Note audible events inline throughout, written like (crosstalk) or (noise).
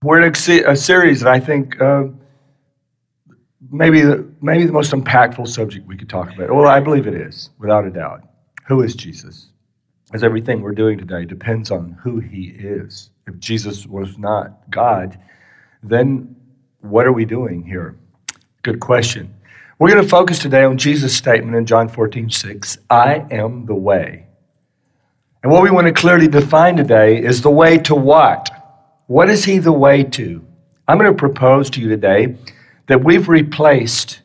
We're in a, series that I think uh, maybe, the, maybe the most impactful subject we could talk about. Well, I believe it is, without a doubt. Who is Jesus? As everything we're doing today depends on who he is. If Jesus was not God, then what are we doing here? Good question. We're going to focus today on Jesus' statement in John 14, 6. I am the way. And what we want to clearly define today is the way to what? What is he the way to? I'm going to propose to you today that we've replaced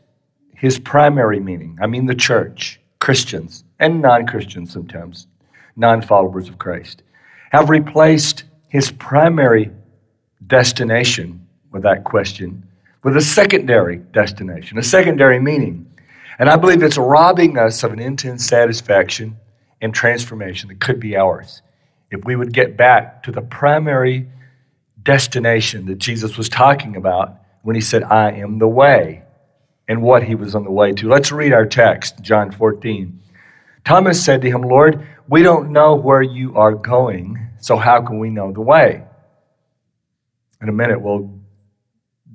his primary meaning. I mean, the church, Christians, and non Christians sometimes, non followers of Christ, have replaced his primary destination with that question with a secondary destination, a secondary meaning. And I believe it's robbing us of an intense satisfaction and transformation that could be ours if we would get back to the primary destination that Jesus was talking about when he said, I am the way, and what he was on the way to. Let's read our text, John 14. Thomas said to him, Lord, we don't know where you are going, so how can we know the way? In a minute, we'll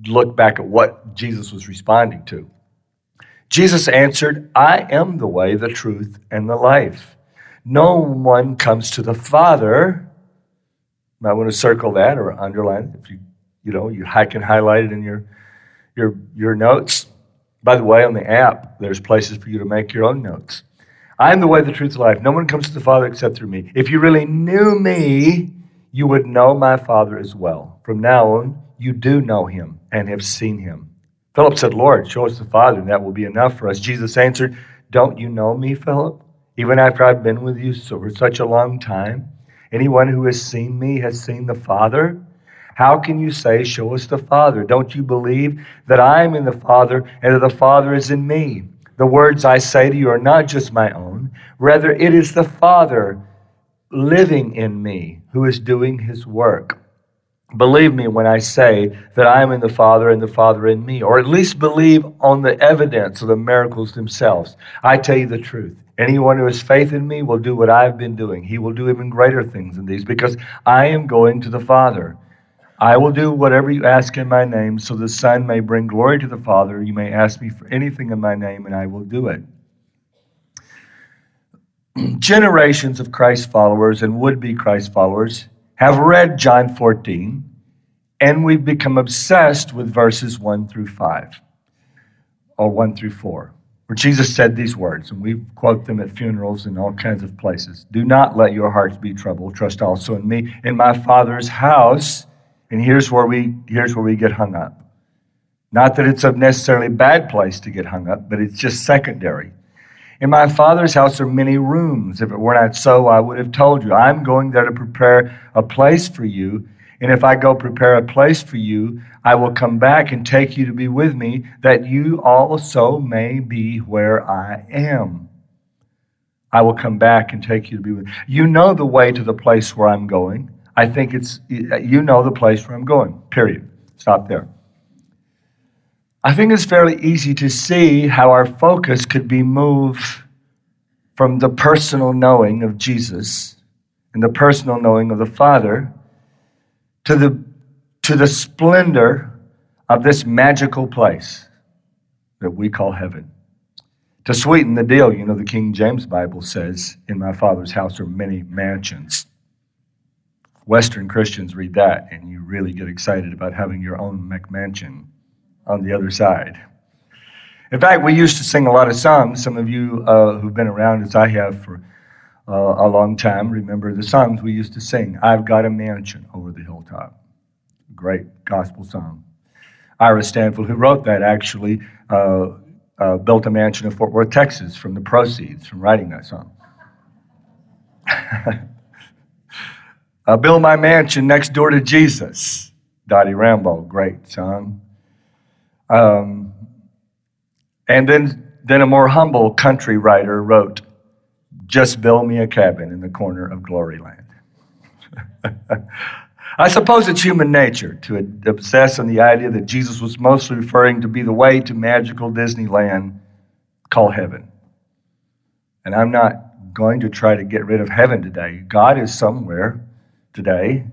look back at what Jesus was responding to. Jesus answered, I am the way, the truth, and the life. No one comes to the Father might want to circle that or underline it if you you know you can highlight it in your your your notes. By the way, on the app, there's places for you to make your own notes. I am the way, the truth, the life. No one comes to the Father except through me. If you really knew me, you would know my Father as well. From now on, you do know him and have seen him. Philip said, Lord, show us the Father, and that will be enough for us. Jesus answered, Don't you know me, Philip? Even after I've been with you for such a long time? Anyone who has seen me has seen the Father. How can you say, Show us the Father? Don't you believe that I am in the Father and that the Father is in me? The words I say to you are not just my own, rather, it is the Father living in me who is doing his work. Believe me when I say that I am in the Father and the Father in me, or at least believe on the evidence of the miracles themselves. I tell you the truth. Anyone who has faith in me will do what I've been doing. He will do even greater things than these because I am going to the Father. I will do whatever you ask in my name so the Son may bring glory to the Father. You may ask me for anything in my name and I will do it. (clears throat) Generations of Christ followers and would be Christ followers have read John 14 and we've become obsessed with verses 1 through 5 or 1 through 4 where Jesus said these words, and we quote them at funerals and all kinds of places Do not let your hearts be troubled. Trust also in me. In my Father's house, and here's where we, here's where we get hung up. Not that it's a necessarily bad place to get hung up, but it's just secondary. In my Father's house are many rooms. If it were not so, I would have told you. I'm going there to prepare a place for you. And if I go prepare a place for you, I will come back and take you to be with me, that you also may be where I am. I will come back and take you to be with me. You know the way to the place where I'm going. I think it's, you know the place where I'm going, period. Stop there. I think it's fairly easy to see how our focus could be moved from the personal knowing of Jesus and the personal knowing of the Father to the, to the splendor of this magical place that we call heaven. To sweeten the deal, you know, the King James Bible says, In my Father's house are many mansions. Western Christians read that, and you really get excited about having your own McMansion on the other side. In fact, we used to sing a lot of songs. Some of you uh, who've been around, as I have for uh, a long time, remember the songs we used to sing. I've got a mansion over the hilltop. Great gospel song. Ira Stanphill, who wrote that, actually uh, uh, built a mansion in Fort Worth, Texas, from the proceeds from writing that song. (laughs) uh, build my mansion next door to Jesus. Dottie Rambo, great song. Um, and then, then a more humble country writer wrote, just build me a cabin in the corner of Gloryland. (laughs) I suppose it's human nature to obsess on the idea that Jesus was mostly referring to be the way to magical Disneyland called heaven. And I'm not going to try to get rid of heaven today. God is somewhere today.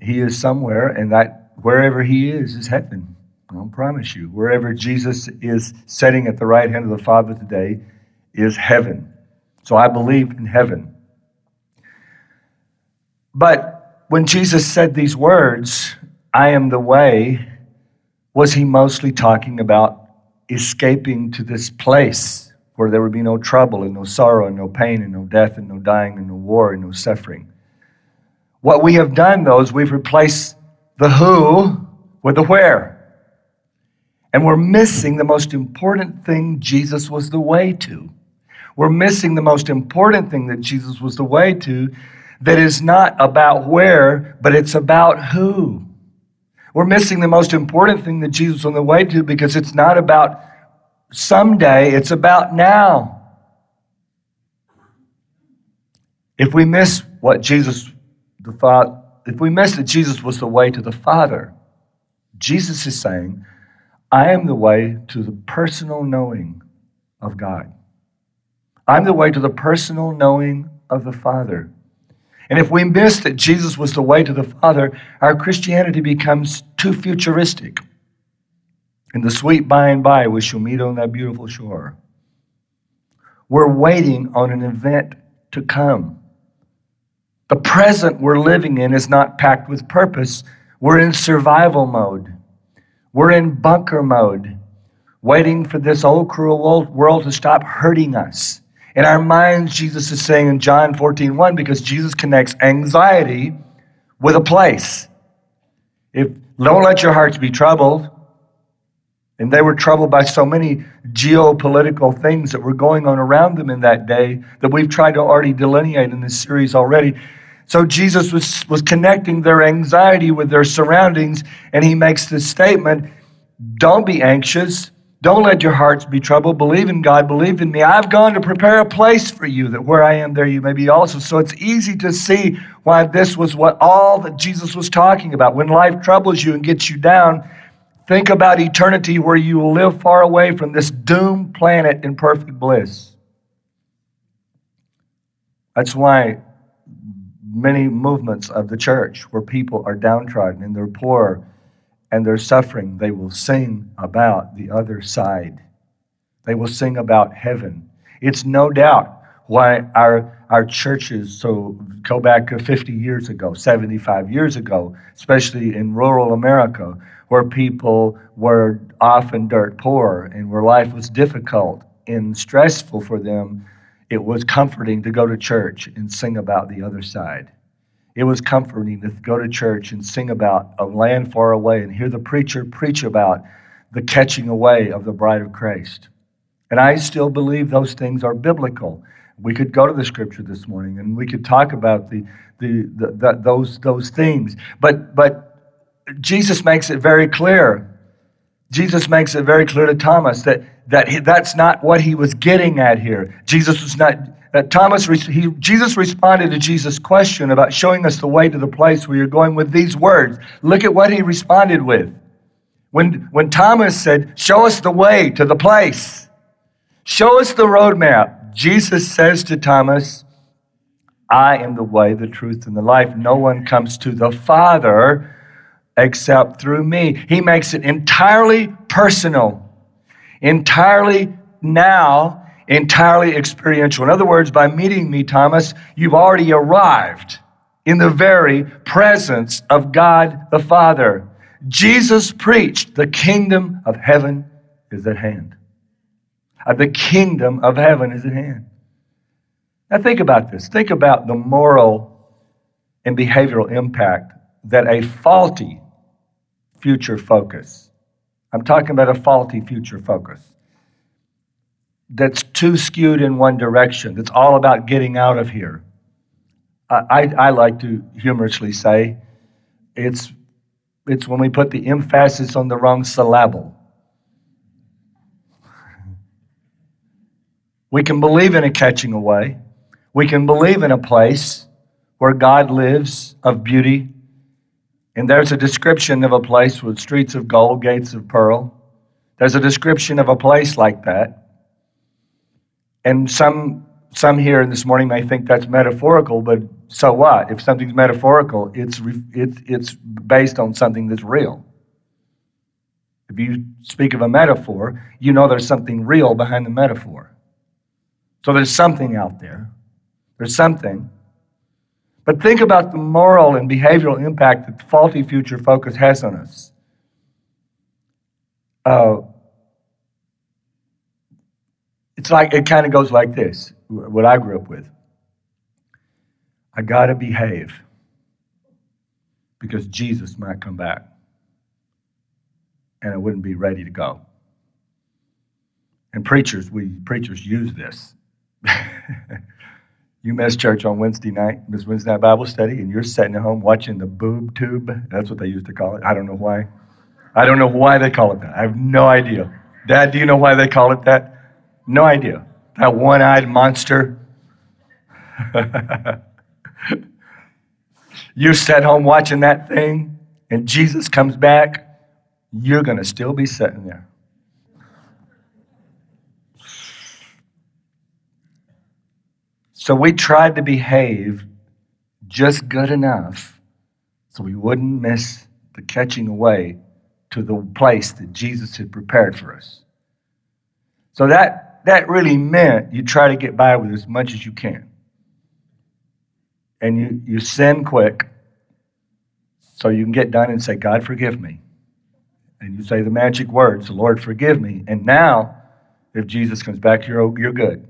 he is somewhere, and that wherever he is is heaven. I'll promise you. Wherever Jesus is sitting at the right hand of the Father today is heaven. So I believe in heaven. But when Jesus said these words, I am the way, was he mostly talking about escaping to this place where there would be no trouble and no sorrow and no pain and no death and no dying and no war and no suffering? What we have done, though, is we've replaced the who with the where. And we're missing the most important thing Jesus was the way to. We're missing the most important thing that Jesus was the way to that is not about where, but it's about who. We're missing the most important thing that Jesus was on the way to because it's not about someday, it's about now. If we miss what Jesus, the Father, if we miss that Jesus was the way to the Father, Jesus is saying, I am the way to the personal knowing of God. I'm the way to the personal knowing of the Father. And if we miss that Jesus was the way to the Father, our Christianity becomes too futuristic. In the sweet by and by, we shall meet on that beautiful shore. We're waiting on an event to come. The present we're living in is not packed with purpose. We're in survival mode. We're in bunker mode, waiting for this old cruel world to stop hurting us. In our minds, Jesus is saying in John 14, 1, because Jesus connects anxiety with a place. If don't let your hearts be troubled. And they were troubled by so many geopolitical things that were going on around them in that day that we've tried to already delineate in this series already. So Jesus was, was connecting their anxiety with their surroundings, and he makes this statement Don't be anxious. Don't let your hearts be troubled. Believe in God. Believe in me. I've gone to prepare a place for you that where I am, there you may be also. So it's easy to see why this was what all that Jesus was talking about. When life troubles you and gets you down, think about eternity where you will live far away from this doomed planet in perfect bliss. That's why many movements of the church where people are downtrodden and they're poor and they're suffering, they will sing about the other side. They will sing about heaven. It's no doubt why our, our churches, so go back 50 years ago, 75 years ago, especially in rural America, where people were often dirt poor and where life was difficult and stressful for them, it was comforting to go to church and sing about the other side. It was comforting to go to church and sing about a land far away and hear the preacher preach about the catching away of the bride of Christ. And I still believe those things are biblical. We could go to the scripture this morning and we could talk about the, the, the, the those, those things. But, but Jesus makes it very clear. Jesus makes it very clear to Thomas that, that he, that's not what he was getting at here. Jesus was not that Thomas, he, Jesus responded to Jesus' question about showing us the way to the place where you're going with these words. Look at what he responded with. When, when Thomas said, Show us the way to the place, show us the roadmap, Jesus says to Thomas, I am the way, the truth, and the life. No one comes to the Father except through me. He makes it entirely personal, entirely now entirely experiential. In other words, by meeting me, Thomas, you've already arrived in the very presence of God the Father. Jesus preached, the kingdom of heaven is at hand. Uh, the kingdom of heaven is at hand. Now, think about this. Think about the moral and behavioral impact that a faulty future focus, I'm talking about a faulty future focus, that's too skewed in one direction, that's all about getting out of here. I, I like to humorously say it's, it's when we put the emphasis on the wrong syllable. We can believe in a catching away. We can believe in a place where God lives of beauty. And there's a description of a place with streets of gold, gates of pearl. There's a description of a place like that. And some some here this morning may think that's metaphorical, but so what? If something's metaphorical, it's, it's, it's based on something that's real. If you speak of a metaphor, you know there's something real behind the metaphor. So there's something out there. There's something. But think about the moral and behavioral impact that faulty future focus has on us. Uh, it's like, it kind of goes like this what I grew up with. I got to behave because Jesus might come back and I wouldn't be ready to go. And preachers, we preachers use this. (laughs) you miss church on Wednesday night, miss Wednesday night Bible study, and you're sitting at home watching the boob tube. That's what they used to call it. I don't know why. I don't know why they call it that. I have no idea. Dad, do you know why they call it that? No idea. That one eyed monster. (laughs) you sat home watching that thing, and Jesus comes back, you're going to still be sitting there. So we tried to behave just good enough so we wouldn't miss the catching away to the place that Jesus had prepared for us. So that, that really meant you try to get by with as much as you can. And you, you sin quick so you can get done and say, God, forgive me. And you say the magic words, Lord, forgive me. And now, if Jesus comes back, you're, you're good.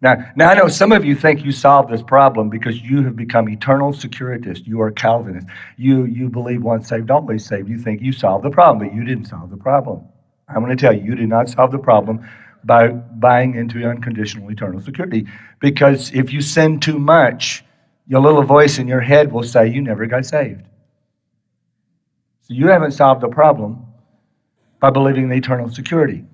Now, now, I know some of you think you solved this problem because you have become eternal securitist. You are Calvinist. You, you believe once saved, always saved. You think you solved the problem, but you didn't solve the problem. I'm going to tell you, you did not solve the problem by buying into unconditional eternal security. Because if you sin too much, your little voice in your head will say, You never got saved. So you haven't solved the problem by believing in eternal security.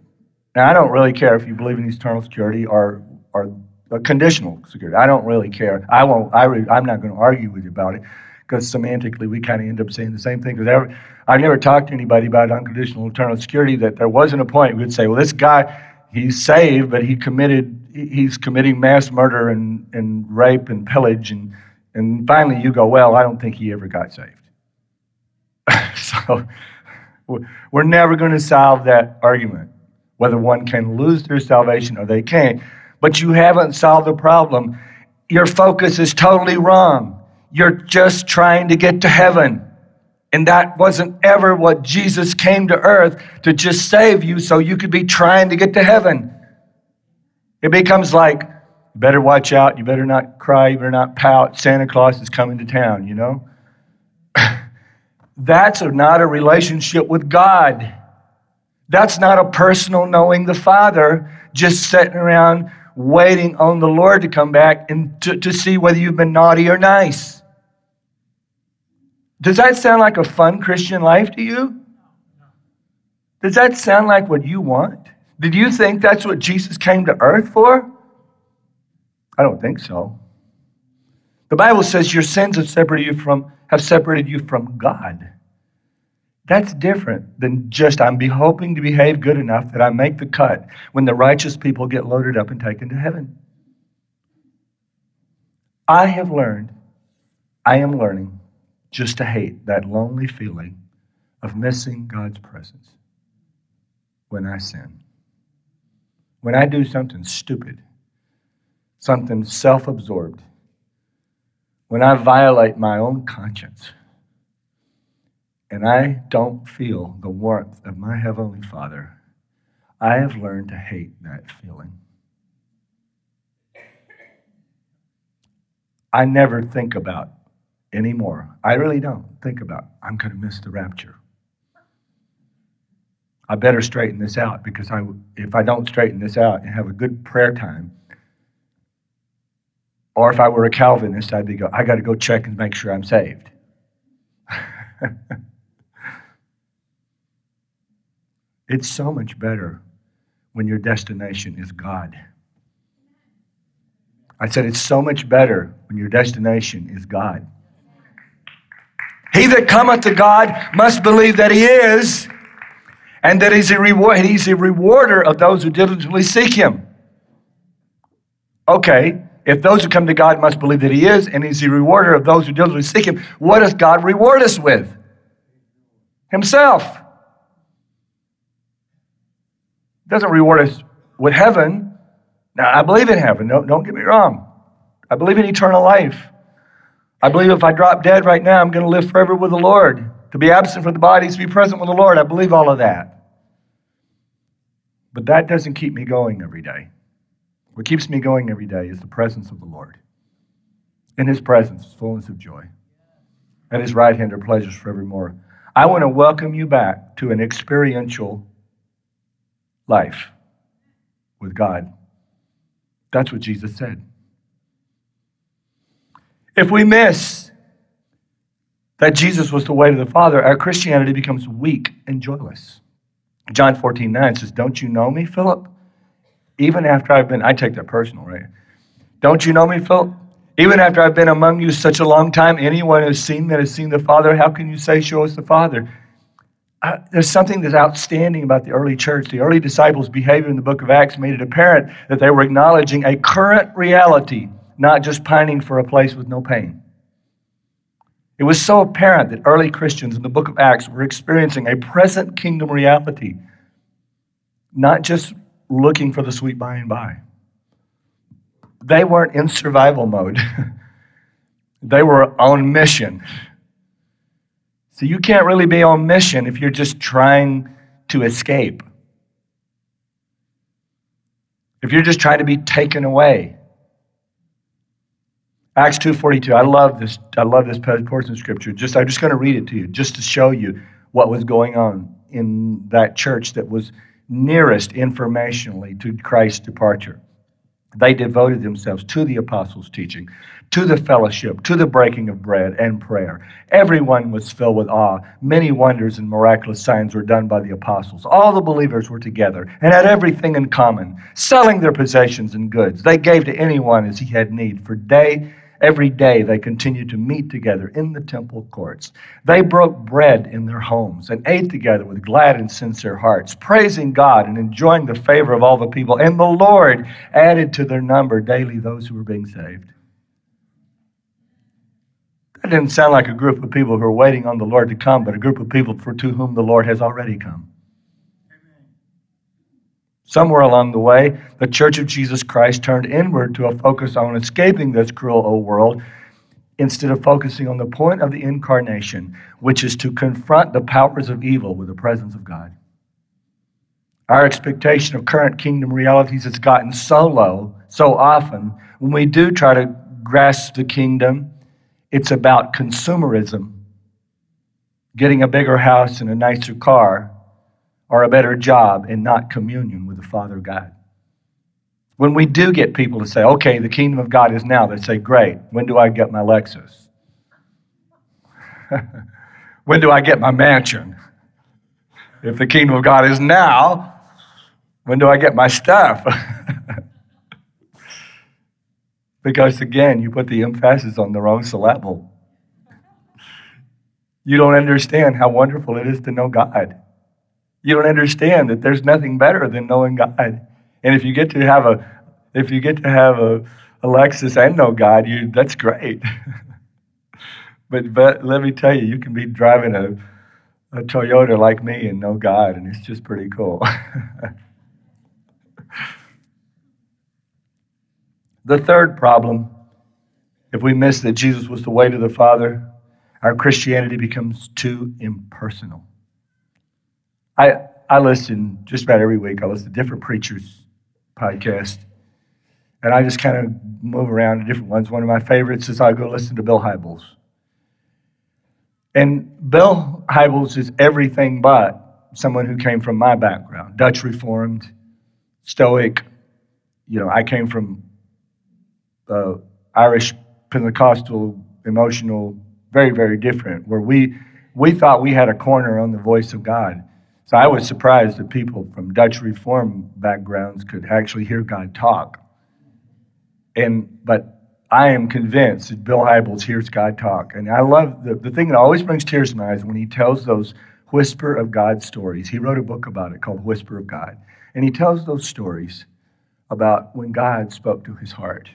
Now, I don't really care if you believe in eternal security or or conditional security. I don't really care. I won't. I re, I'm not going to argue with you about it because semantically we kind of end up saying the same thing. Because I've never talked to anybody about unconditional eternal security that there wasn't a point we would say, well, this guy he's saved, but he committed he's committing mass murder and, and rape and pillage and and finally you go, well, I don't think he ever got saved. (laughs) so we're never going to solve that argument whether one can lose their salvation or they can't but you haven't solved the problem. Your focus is totally wrong. You're just trying to get to heaven. And that wasn't ever what Jesus came to earth to just save you so you could be trying to get to heaven. It becomes like, you better watch out, you better not cry, you better not pout. Santa Claus is coming to town, you know? (laughs) That's not a relationship with God. That's not a personal knowing the Father, just sitting around waiting on the Lord to come back and to, to see whether you've been naughty or nice. Does that sound like a fun Christian life to you? Does that sound like what you want? Did you think that's what Jesus came to earth for? I don't think so. The Bible says your sins have separated you from, have separated you from God. That's different than just I'm be hoping to behave good enough that I make the cut when the righteous people get loaded up and taken to heaven. I have learned, I am learning just to hate that lonely feeling of missing God's presence when I sin. When I do something stupid, something self absorbed, when I violate my own conscience and I don't feel the warmth of my Heavenly Father, I have learned to hate that feeling. I never think about anymore. I really don't think about, I'm going to miss the rapture. I better straighten this out because I, if I don't straighten this out and have a good prayer time, or if I were a Calvinist, I'd be go, I got to go check and make sure I'm saved. (laughs) It's so much better when your destination is God. I said it's so much better when your destination is God. He that cometh to God must believe that he is, and that he's a, reward, he's a rewarder of those who diligently seek him. Okay, if those who come to God must believe that He is, and He's the rewarder of those who diligently seek Him, what does God reward us with? Himself. He doesn't reward us with heaven. Now, I believe in heaven. No, don't get me wrong. I believe in eternal life. I believe if I drop dead right now, I'm going to live forever with the Lord. To be absent from the body is to be present with the Lord. I believe all of that. But that doesn't keep me going every day. What keeps me going every day is the presence of the Lord. In his presence is fullness of joy. At his right hand are pleasures forevermore. I want to welcome you back to an experiential life with God. That's what Jesus said. If we miss that Jesus was the way to the Father, our Christianity becomes weak and joyless. John 14, 9 says, Don't you know me, Philip? Even after I've been, I take that personal, right? Don't you know me, Philip? Even after I've been among you such a long time, anyone who's seen me has seen the Father. How can you say, Show us the Father? Uh, there's something that's outstanding about the early church. The early disciples' behavior in the book of Acts made it apparent that they were acknowledging a current reality, not just pining for a place with no pain. It was so apparent that early Christians in the book of Acts were experiencing a present kingdom reality, not just looking for the sweet by and by. They weren't in survival mode, (laughs) they were on mission. So you can't really be on mission if you're just trying to escape. If you're just trying to be taken away. Acts 2:42. I love this I love this portion of scripture. Just I'm just going to read it to you just to show you what was going on in that church that was nearest informationally to Christ's departure. They devoted themselves to the apostles' teaching, to the fellowship, to the breaking of bread and prayer. Everyone was filled with awe. Many wonders and miraculous signs were done by the apostles. All the believers were together and had everything in common, selling their possessions and goods. They gave to anyone as he had need, for day Every day they continued to meet together in the temple courts. They broke bread in their homes and ate together with glad and sincere hearts, praising God and enjoying the favor of all the people. And the Lord added to their number daily those who were being saved. That didn't sound like a group of people who are waiting on the Lord to come, but a group of people for to whom the Lord has already come. Somewhere along the way, the Church of Jesus Christ turned inward to a focus on escaping this cruel old world instead of focusing on the point of the incarnation, which is to confront the powers of evil with the presence of God. Our expectation of current kingdom realities has gotten so low so often. When we do try to grasp the kingdom, it's about consumerism, getting a bigger house and a nicer car, or a better job and not communion with the Father God. When we do get people to say, okay, the kingdom of God is now, they say, great, when do I get my Lexus? (laughs) when do I get my mansion? If the kingdom of God is now, when do I get my stuff? (laughs) because again, you put the emphasis on the wrong syllable. You don't understand how wonderful it is to know God you don't understand that there's nothing better than knowing God. And if you get to have a, if you get to have a, a Lexus and know God, you that's great. (laughs) but but let me tell you, you can be driving a, a Toyota like me and know God, and it's just pretty cool. (laughs) the third problem, if we miss that Jesus was the way to the Father, our Christianity becomes too impersonal. I, I listen just about every week. I listen to different preachers' podcasts. And I just kind of move around to different ones. One of my favorites is I go listen to Bill Hybels. And Bill Hybels is everything but someone who came from my background Dutch Reformed, Stoic. You know, I came from uh, Irish Pentecostal, emotional, very, very different, where we, we thought we had a corner on the voice of God. So I was surprised that people from Dutch Reform backgrounds could actually hear God talk. And but I am convinced that Bill Hybels hears God talk. And I love the, the thing that always brings tears to my eyes when he tells those whisper of God stories. He wrote a book about it called Whisper of God. And he tells those stories about when God spoke to his heart.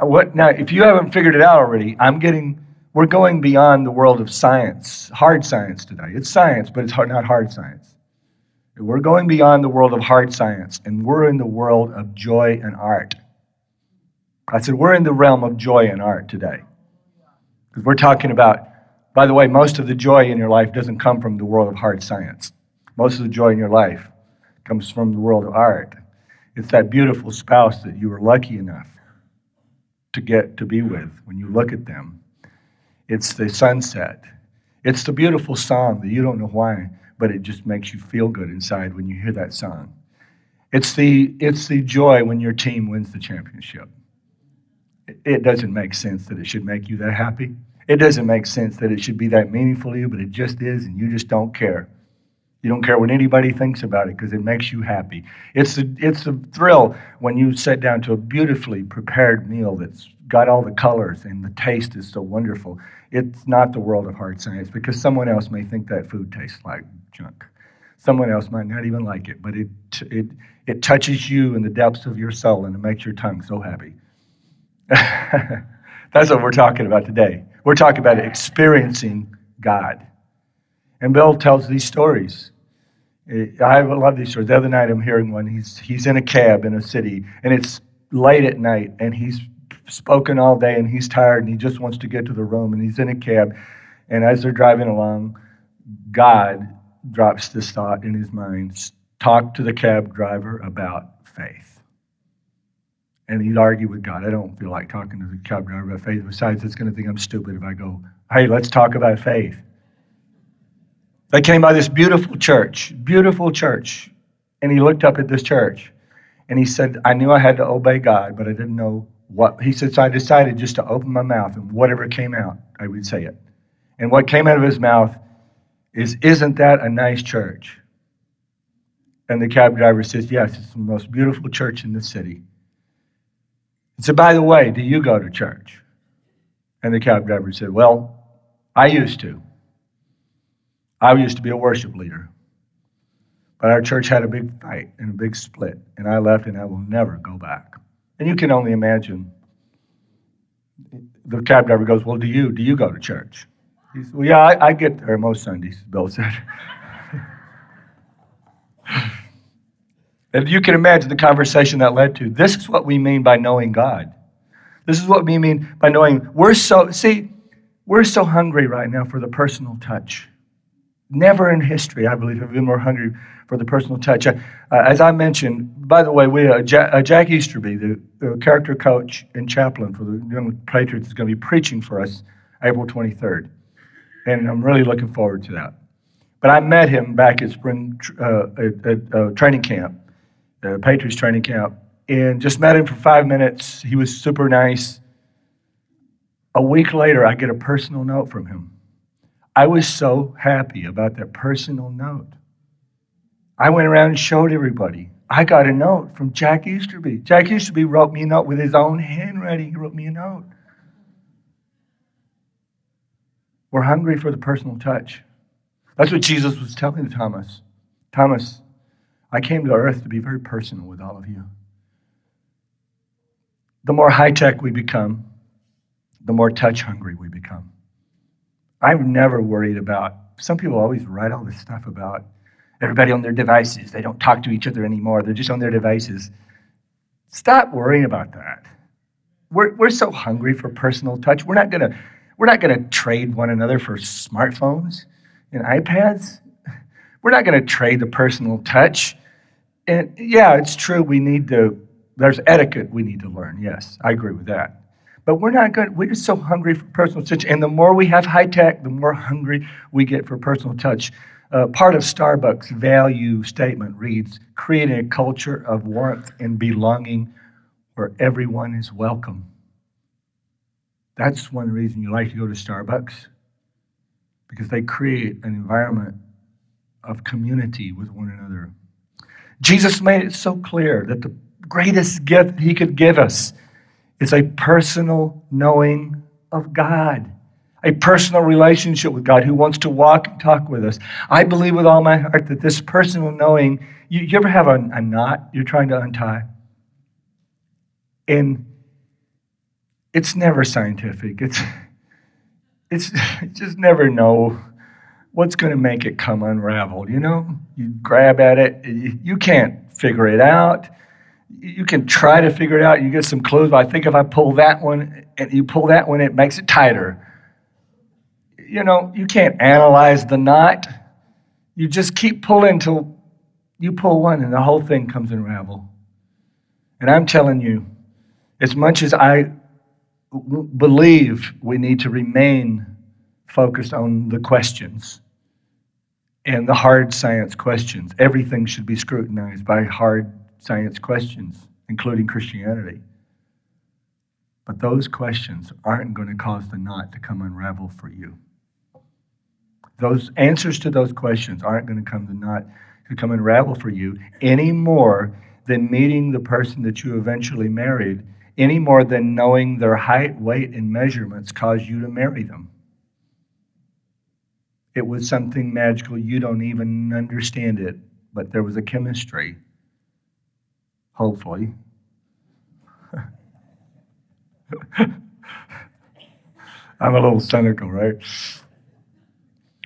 What, now, if you haven't figured it out already, I'm getting, we're going beyond the world of science, hard science today. It's science, but it's hard, not hard science. We're going beyond the world of hard science, and we're in the world of joy and art. I said, we're in the realm of joy and art today. Because we're talking about, by the way, most of the joy in your life doesn't come from the world of hard science. Most of the joy in your life comes from the world of art. It's that beautiful spouse that you were lucky enough to get to be with when you look at them. It's the sunset. It's the beautiful song that you don't know why, but it just makes you feel good inside when you hear that song. It's the, it's the joy when your team wins the championship. It doesn't make sense that it should make you that happy. It doesn't make sense that it should be that meaningful to you, but it just is, and you just don't care. You don't care what anybody thinks about it because it makes you happy. It's a, it's a thrill when you sit down to a beautifully prepared meal that's got all the colors and the taste is so wonderful. It's not the world of hard science because someone else may think that food tastes like junk. Someone else might not even like it, but it, it, it touches you in the depths of your soul and it makes your tongue so happy. (laughs) That's what we're talking about today. We're talking about experiencing God. And Bill tells these stories. I love these stories. The other night I'm hearing one. He's, he's in a cab in a city, and it's late at night, and he's spoken all day, and he's tired, and he just wants to get to the room, and he's in a cab. And as they're driving along, God drops this thought in his mind talk to the cab driver about faith. And he'd argue with God. I don't feel like talking to the cab driver about faith. Besides, it's going to think I'm stupid if I go, hey, let's talk about faith. They came by this beautiful church, beautiful church. And he looked up at this church and he said, I knew I had to obey God, but I didn't know what. He said, so I decided just to open my mouth and whatever came out, I would say it. And what came out of his mouth is, Isn't that a nice church? And the cab driver says, Yes, it's the most beautiful church in the city. He said, By the way, do you go to church? And the cab driver said, Well, I used to. I used to be a worship leader. But our church had a big fight and a big split, and I left and I will never go back. And you can only imagine. The cab driver goes, Well, do you? Do you go to church? He said, Well, yeah, I, I get there most Sundays, Bill said. and you can imagine the conversation that led to. This is what we mean by knowing God. This is what we mean by knowing we're so, see, we're so hungry right now for the personal touch. Never in history, I believe, have been more hungry for the personal touch. Uh, as I mentioned, by the way, we uh, Jack, uh, Jack Easterby, the, character coach and chaplain for the Young Patriots, is going to be preaching for us April 23rd, and I'm really looking forward to that. But I met him back at spring uh, at, at uh, training camp, the Patriots training camp, and just met him for five minutes. He was super nice. A week later, I get a personal note from him I was so happy about that personal note. I went around and showed everybody. I got a note from Jack Easterby. Jack Easterby wrote me a note with his own handwriting. He wrote me a note. We're hungry for the personal touch. That's what Jesus was telling Thomas. Thomas, I came to earth to be very personal with all of you. The more high tech we become, the more touch hungry we become. I've never worried about, some people always write all this stuff about everybody on their devices. They don't talk to each other anymore, they're just on their devices. Stop worrying about that. We're, we're so hungry for personal touch. We're not to we're not to trade one another for smartphones and iPads. We're not to trade the personal touch. And yeah, it's true. We need to, there's etiquette we need to learn. Yes, I agree with that. But we're not good. We're just so hungry for personal touch. And the more we have high tech, the more hungry we get for personal touch. Uh, part of Starbucks' value statement reads creating a culture of warmth and belonging where everyone is welcome. That's one reason you like to go to Starbucks, because they create an environment of community with one another. Jesus made it so clear that the greatest gift he could give us it's a personal knowing of God, a personal relationship with God who wants to walk and talk with us. I believe with all my heart that this personal knowing, you, you ever have a, a knot you're trying to untie? And it's never scientific. It's, (laughs) it's (laughs) just never know what's going to make it come unraveled. You know, you grab at it, you can't figure it out. You can try to figure it out. You get some clues. But I think if I pull that one and you pull that one, it makes it tighter. You know, you can't analyze the knot. You just keep pulling till you pull one and the whole thing comes unravel. And I'm telling you, as much as I believe we need to remain focused on the questions and the hard science questions, everything should be scrutinized by hard science questions, including Christianity. But those questions aren't going to cause the knot to come unravel for you. Those answers to those questions aren't going to come the knot to come unravel for you any more than meeting the person that you eventually married, any more than knowing their height, weight, and measurements caused you to marry them. It was something magical. You don't even understand it, but there was a chemistry. Hopefully. (laughs) I'm a little cynical, right?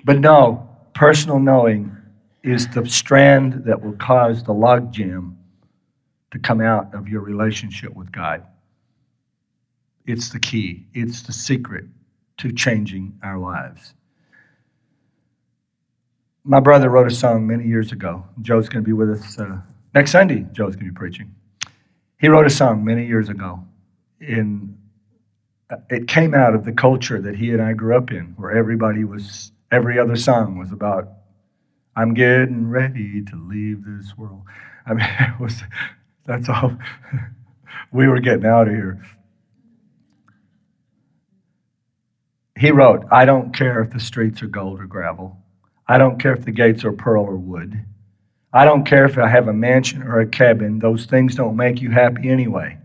But no, personal knowing is the strand that will cause the logjam to come out of your relationship with God. It's the key, it's the secret to changing our lives. My brother wrote a song many years ago. Joe's going to be with us uh, next Sunday. Joe's going to be preaching. He wrote a song many years ago. In uh, it came out of the culture that he and I grew up in, where everybody was every other song was about I'm getting ready to leave this world. I mean, (laughs) it was that's all. (laughs) we were getting out of here. He wrote, I don't care if the streets are gold or gravel. I don't care if the gates are pearl or wood. I don't care if I have a mansion or a cabin. Those things don't make you happy anyway.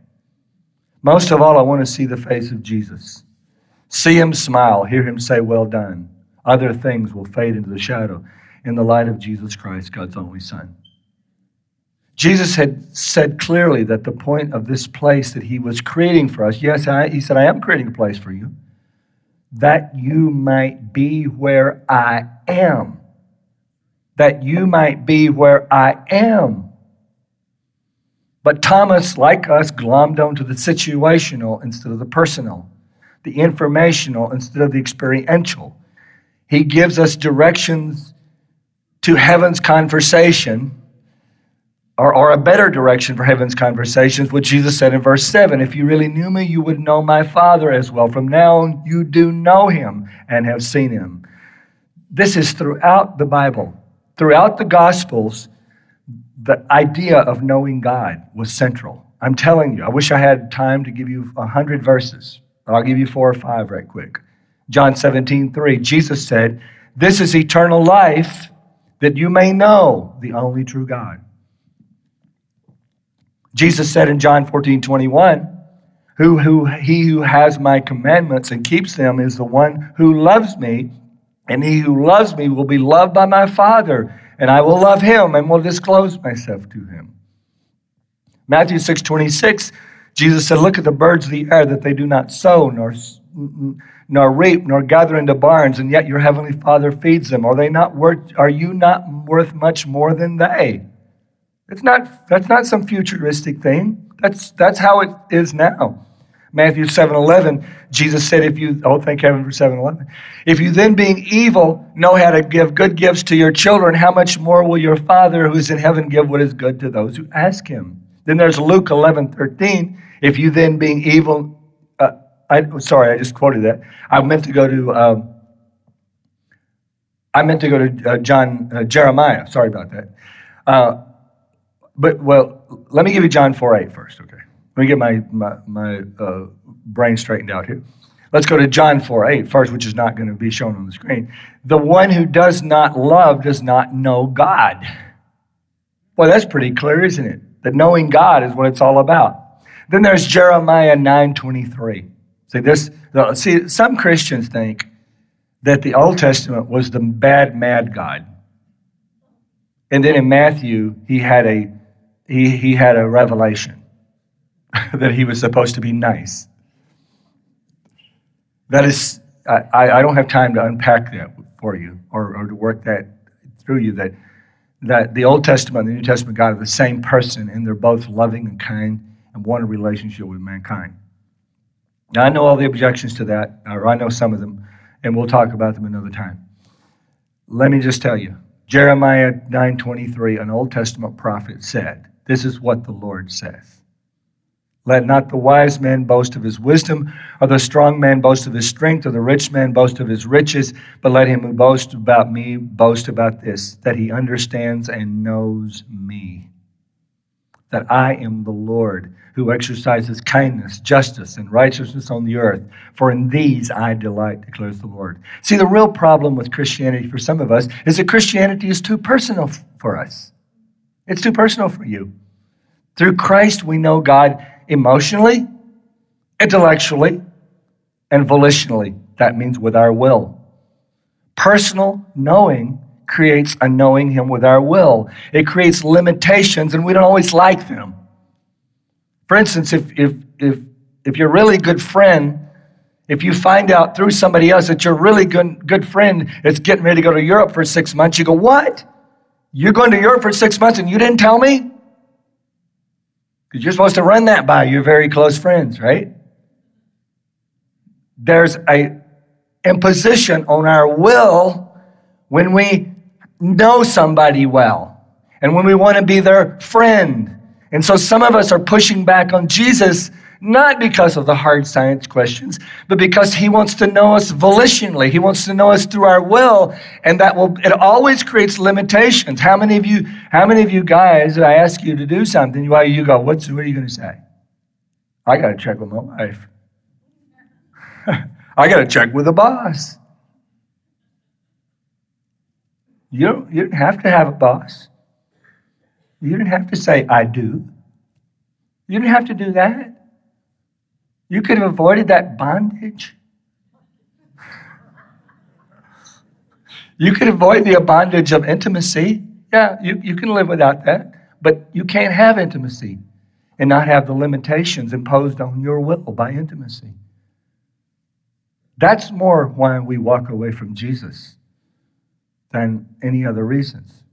Most of all, I want to see the face of Jesus. See him smile, hear him say, Well done. Other things will fade into the shadow in the light of Jesus Christ, God's only Son. Jesus had said clearly that the point of this place that he was creating for us, yes, I, he said, I am creating a place for you, that you might be where I am. That you might be where I am. But Thomas, like us, glommed onto the situational instead of the personal, the informational instead of the experiential. He gives us directions to heaven's conversation or, or a better direction for heaven's conversations, what Jesus said in verse 7 If you really knew me, you would know my Father as well. From now on, you do know him and have seen him. This is throughout the Bible, throughout the Gospels, the idea of knowing God was central. I'm telling you, I wish I had time to give you a hundred verses, but I'll give you four or five right quick. John 17, 3, Jesus said, This is eternal life, that you may know the only true God Jesus said in John 14, 21, who, who, he who has my commandments and keeps them is the one who loves me, and he who loves me will be loved by my Father, and I will love him and will disclose myself to him. Matthew 6, 26, Jesus said, Look at the birds of the air that they do not sow, nor, nor reap, nor gather into barns, and yet your heavenly Father feeds them. Are they not worth, are you not worth much more than they? It's not, that's not some futuristic thing. That's, that's how it is now. Matthew 7:11, Jesus said, if you, oh, thank heaven for 7:11. If you then being evil know how to give good gifts to your children, how much more will your Father who is in heaven give what is good to those who ask him? Then there's Luke 11:13. If you then being evil, uh, I, sorry, I just quoted that. I meant to go to, um, I meant to go to uh, John, uh, Jeremiah. Sorry about that. Uh, but, well, let me give you John 4 8 first, okay? Let me get my, my, my uh, brain straightened out here. Let's go to John 4 8 first, which is not going to be shown on the screen. The one who does not love does not know God. Well, that's pretty clear, isn't it? That knowing God is what it's all about. Then there's Jeremiah 9 23. See, this, see, some Christians think that the Old Testament was the bad, mad God. And then in Matthew, he had a he, he had a revelation. (laughs) that he was supposed to be nice. That is, I, I don't have time to unpack that for you or, or to work that through you. That, that the Old Testament and the New Testament God are the same person, and they're both loving and kind and want a relationship with mankind. Now, I know all the objections to that, or I know some of them, and we'll talk about them another time. Let me just tell you Jeremiah 9:23, an Old Testament prophet said, This is what the Lord says. Let not the wise man boast of his wisdom, or the strong man boast of his strength, or the rich man boast of his riches, but let him who boasts about me boast about this, that he understands and knows me. That I am the Lord who exercises kindness, justice, and righteousness on the earth. For in these I delight, declares the Lord. See, the real problem with Christianity for some of us is that Christianity is too personal for us. It's too personal for you. Through Christ, we know God emotionally, intellectually, and volitionally. That means with our will. Personal knowing creates a knowing Him with our will. It creates limitations, and we don't always like them. For instance, if, if, if, if you're a really good friend, if you find out through somebody else that you're really good, good friend is getting ready to go to Europe for six months, you go, What? You're going to Europe for six months and you didn't tell me? Because you're supposed to run that by your very close friends, right? There's a imposition on our will when we know somebody well and when we want to be their friend. And so some of us are pushing back on Jesus not because of the hard science questions, but because he wants to know us volitionally. He wants to know us through our will, and that will it always creates limitations. How many of you, how many of you guys, I ask you to do something, why you go, what's what are you gonna say? I gotta check with my wife. (laughs) I gotta check with the boss. You don't, you don't have to have a boss. You didn't have to say, I do. You didn't have to do that. You could have avoided that bondage. You could avoid the bondage of intimacy. Yeah, you, you can live without that. But you can't have intimacy and not have the limitations imposed on your will by intimacy. That's more why we walk away from Jesus than any other reasons.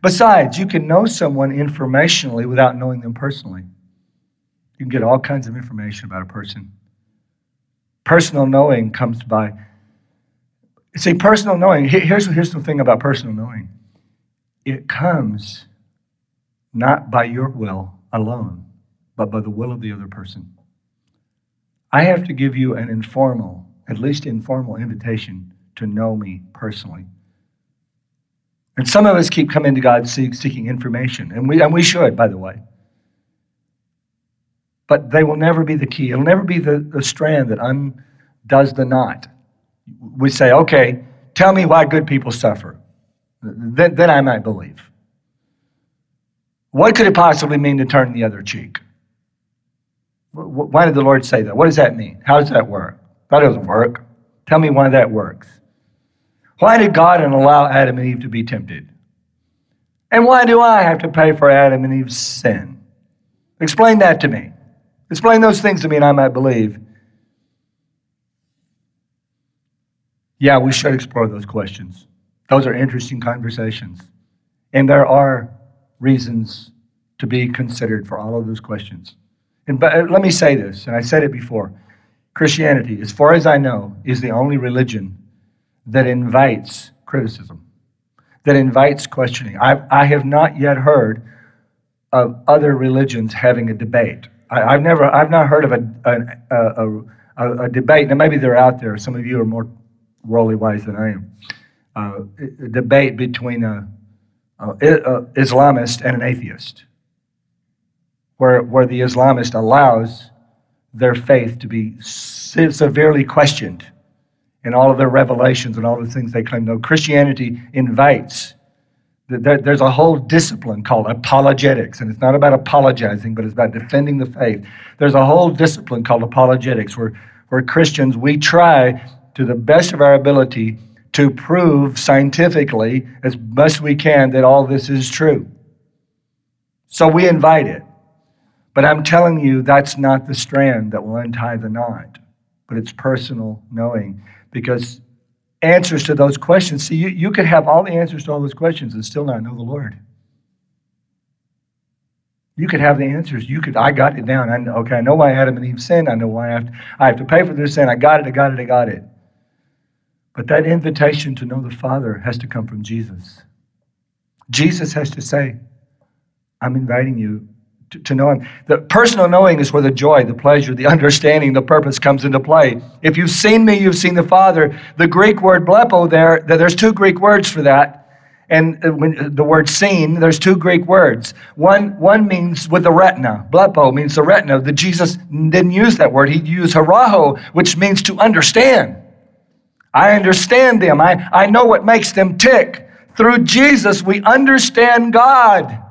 Besides, you can know someone informationally without knowing them personally. You can get all kinds of information about a person. Personal knowing comes by. See, personal knowing, here's, here's the thing about personal knowing it comes not by your will alone, but by the will of the other person. I have to give you an informal, at least informal invitation to know me personally. And some of us keep coming to God seeking information, and we, and we should, by the way but they will never be the key. It'll never be the, the strand that undoes the knot. We say, okay, tell me why good people suffer. Then, then I might believe. What could it possibly mean to turn the other cheek? Why did the Lord say that? What does that mean? How does that work? That doesn't work. Tell me why that works. Why did God allow Adam and Eve to be tempted? And why do I have to pay for Adam and Eve's sin? Explain that to me. Explain those things to me and I might believe. Yeah, we should explore those questions. Those are interesting conversations. And there are reasons to be considered for all of those questions. And but uh, let me say this, and I said it before. Christianity, as far as I know, is the only religion that invites criticism, that invites questioning. I, I have not yet heard of other religions having a debate I, have never, I've not heard of a, a, a, a, debate. Now, maybe they're out there. Some of you are more worldly wise than I am. Uh, a debate between a, Islamist and an atheist, where, where the Islamist allows their faith to be severely questioned in all of their revelations and all the things they claim. No, Christianity invites there's a whole discipline called apologetics, and it's not about apologizing, but it's about defending the faith. There's a whole discipline called apologetics where, where Christians, we try to the best of our ability to prove scientifically as best we can that all this is true. So we invite it. But I'm telling you, that's not the strand that will untie the knot, but it's personal knowing. Because answers to those questions, see, you, you could have all the answers to all those questions and still not know the Lord. You could have the answers. You could, I got it down. I know, okay, I know why Adam and Eve sinned. I know why I have, to, I have to pay for their sin. I got it, I got it, I got it. But that invitation to know the Father has to come from Jesus. Jesus has to say, I'm inviting you to, to, know Him. The personal knowing is where the joy, the pleasure, the understanding, the purpose comes into play. If you've seen me, you've seen the Father. The Greek word blepo there, there's two Greek words for that. And uh, when uh, the word seen, there's two Greek words. One, one means with the retina. Blepo means the retina. The Jesus didn't use that word. He used haraho, which means to understand. I understand them. I, I know what makes them tick. Through Jesus, we understand God.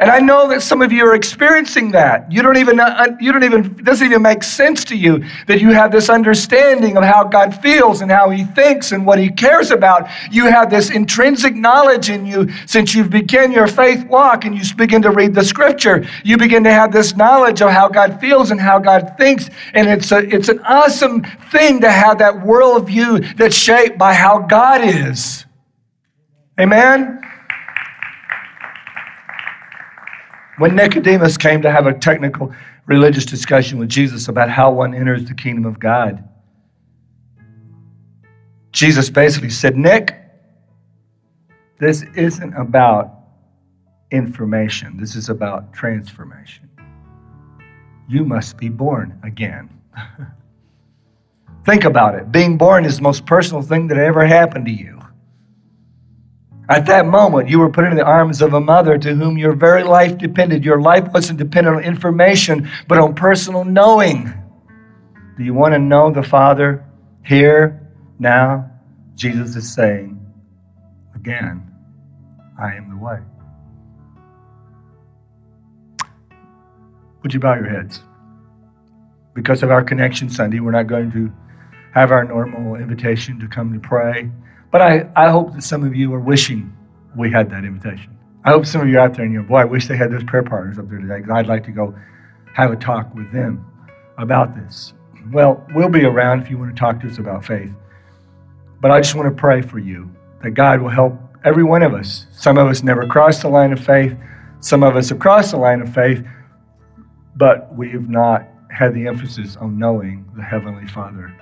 And I know that some of you are experiencing that. You don't even, uh, you don't even, it doesn't even make sense to you that you have this understanding of how God feels and how He thinks and what He cares about. You have this intrinsic knowledge in you since you've begun your faith walk and you begin to read the scripture. You begin to have this knowledge of how God feels and how God thinks. And it's, a, it's an awesome thing to have that worldview that's shaped by how God is. Amen? When Nicodemus came to have a technical religious discussion with Jesus about how one enters the kingdom of God, Jesus basically said, Nick, this isn't about information, this is about transformation. You must be born again. (laughs) Think about it. Being born is the most personal thing that ever happened to you. At that moment, you were put in the arms of a mother to whom your very life depended. Your life wasn't dependent on information, but on personal knowing. Do you want to know the Father here, now? Jesus is saying, again, I am the way. Would you bow your heads? Because of our connection Sunday, we're not going to have our normal invitation to come to pray. But I, I hope that some of you are wishing we had that invitation. I hope some of you out there and you're, boy, I wish they had those prayer partners up there today because I'd like to go have a talk with them about this. Well, we'll be around if you want to talk to us about faith. But I just want to pray for you that God will help every one of us. Some of us never crossed the line of faith, some of us have crossed the line of faith, but we have not had the emphasis on knowing the Heavenly Father.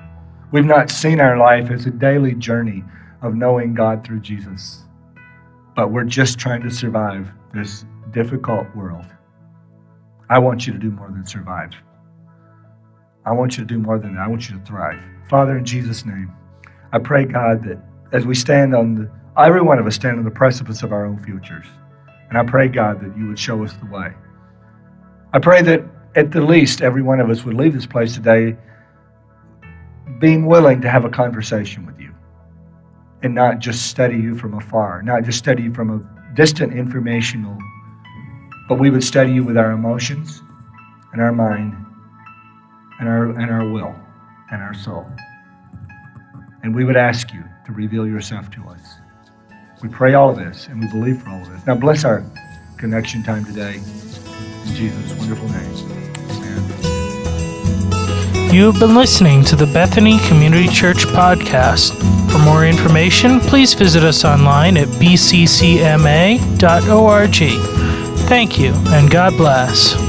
We've not seen our life as a daily journey of knowing God through Jesus. But we're just trying to survive this difficult world. I want you to do more than survive. I want you to do more than that. I want you to thrive. Father, in Jesus' name, I pray, God, that as we stand on the, every one of us stand on the precipice of our own futures. And I pray, God, that you would show us the way. I pray that at the least every one of us would leave this place today being willing to have a conversation with you and not just study you from afar, not just study you from a distant informational, but we would study you with our emotions and our mind and our, and our will and our soul. And we would ask you to reveal yourself to us. We pray all of this and we believe for all of this. Now bless our connection time today. In Jesus' wonderful name. You have been listening to the Bethany Community Church podcast. For more information, please visit us online at bccma.org. Thank you, and God bless.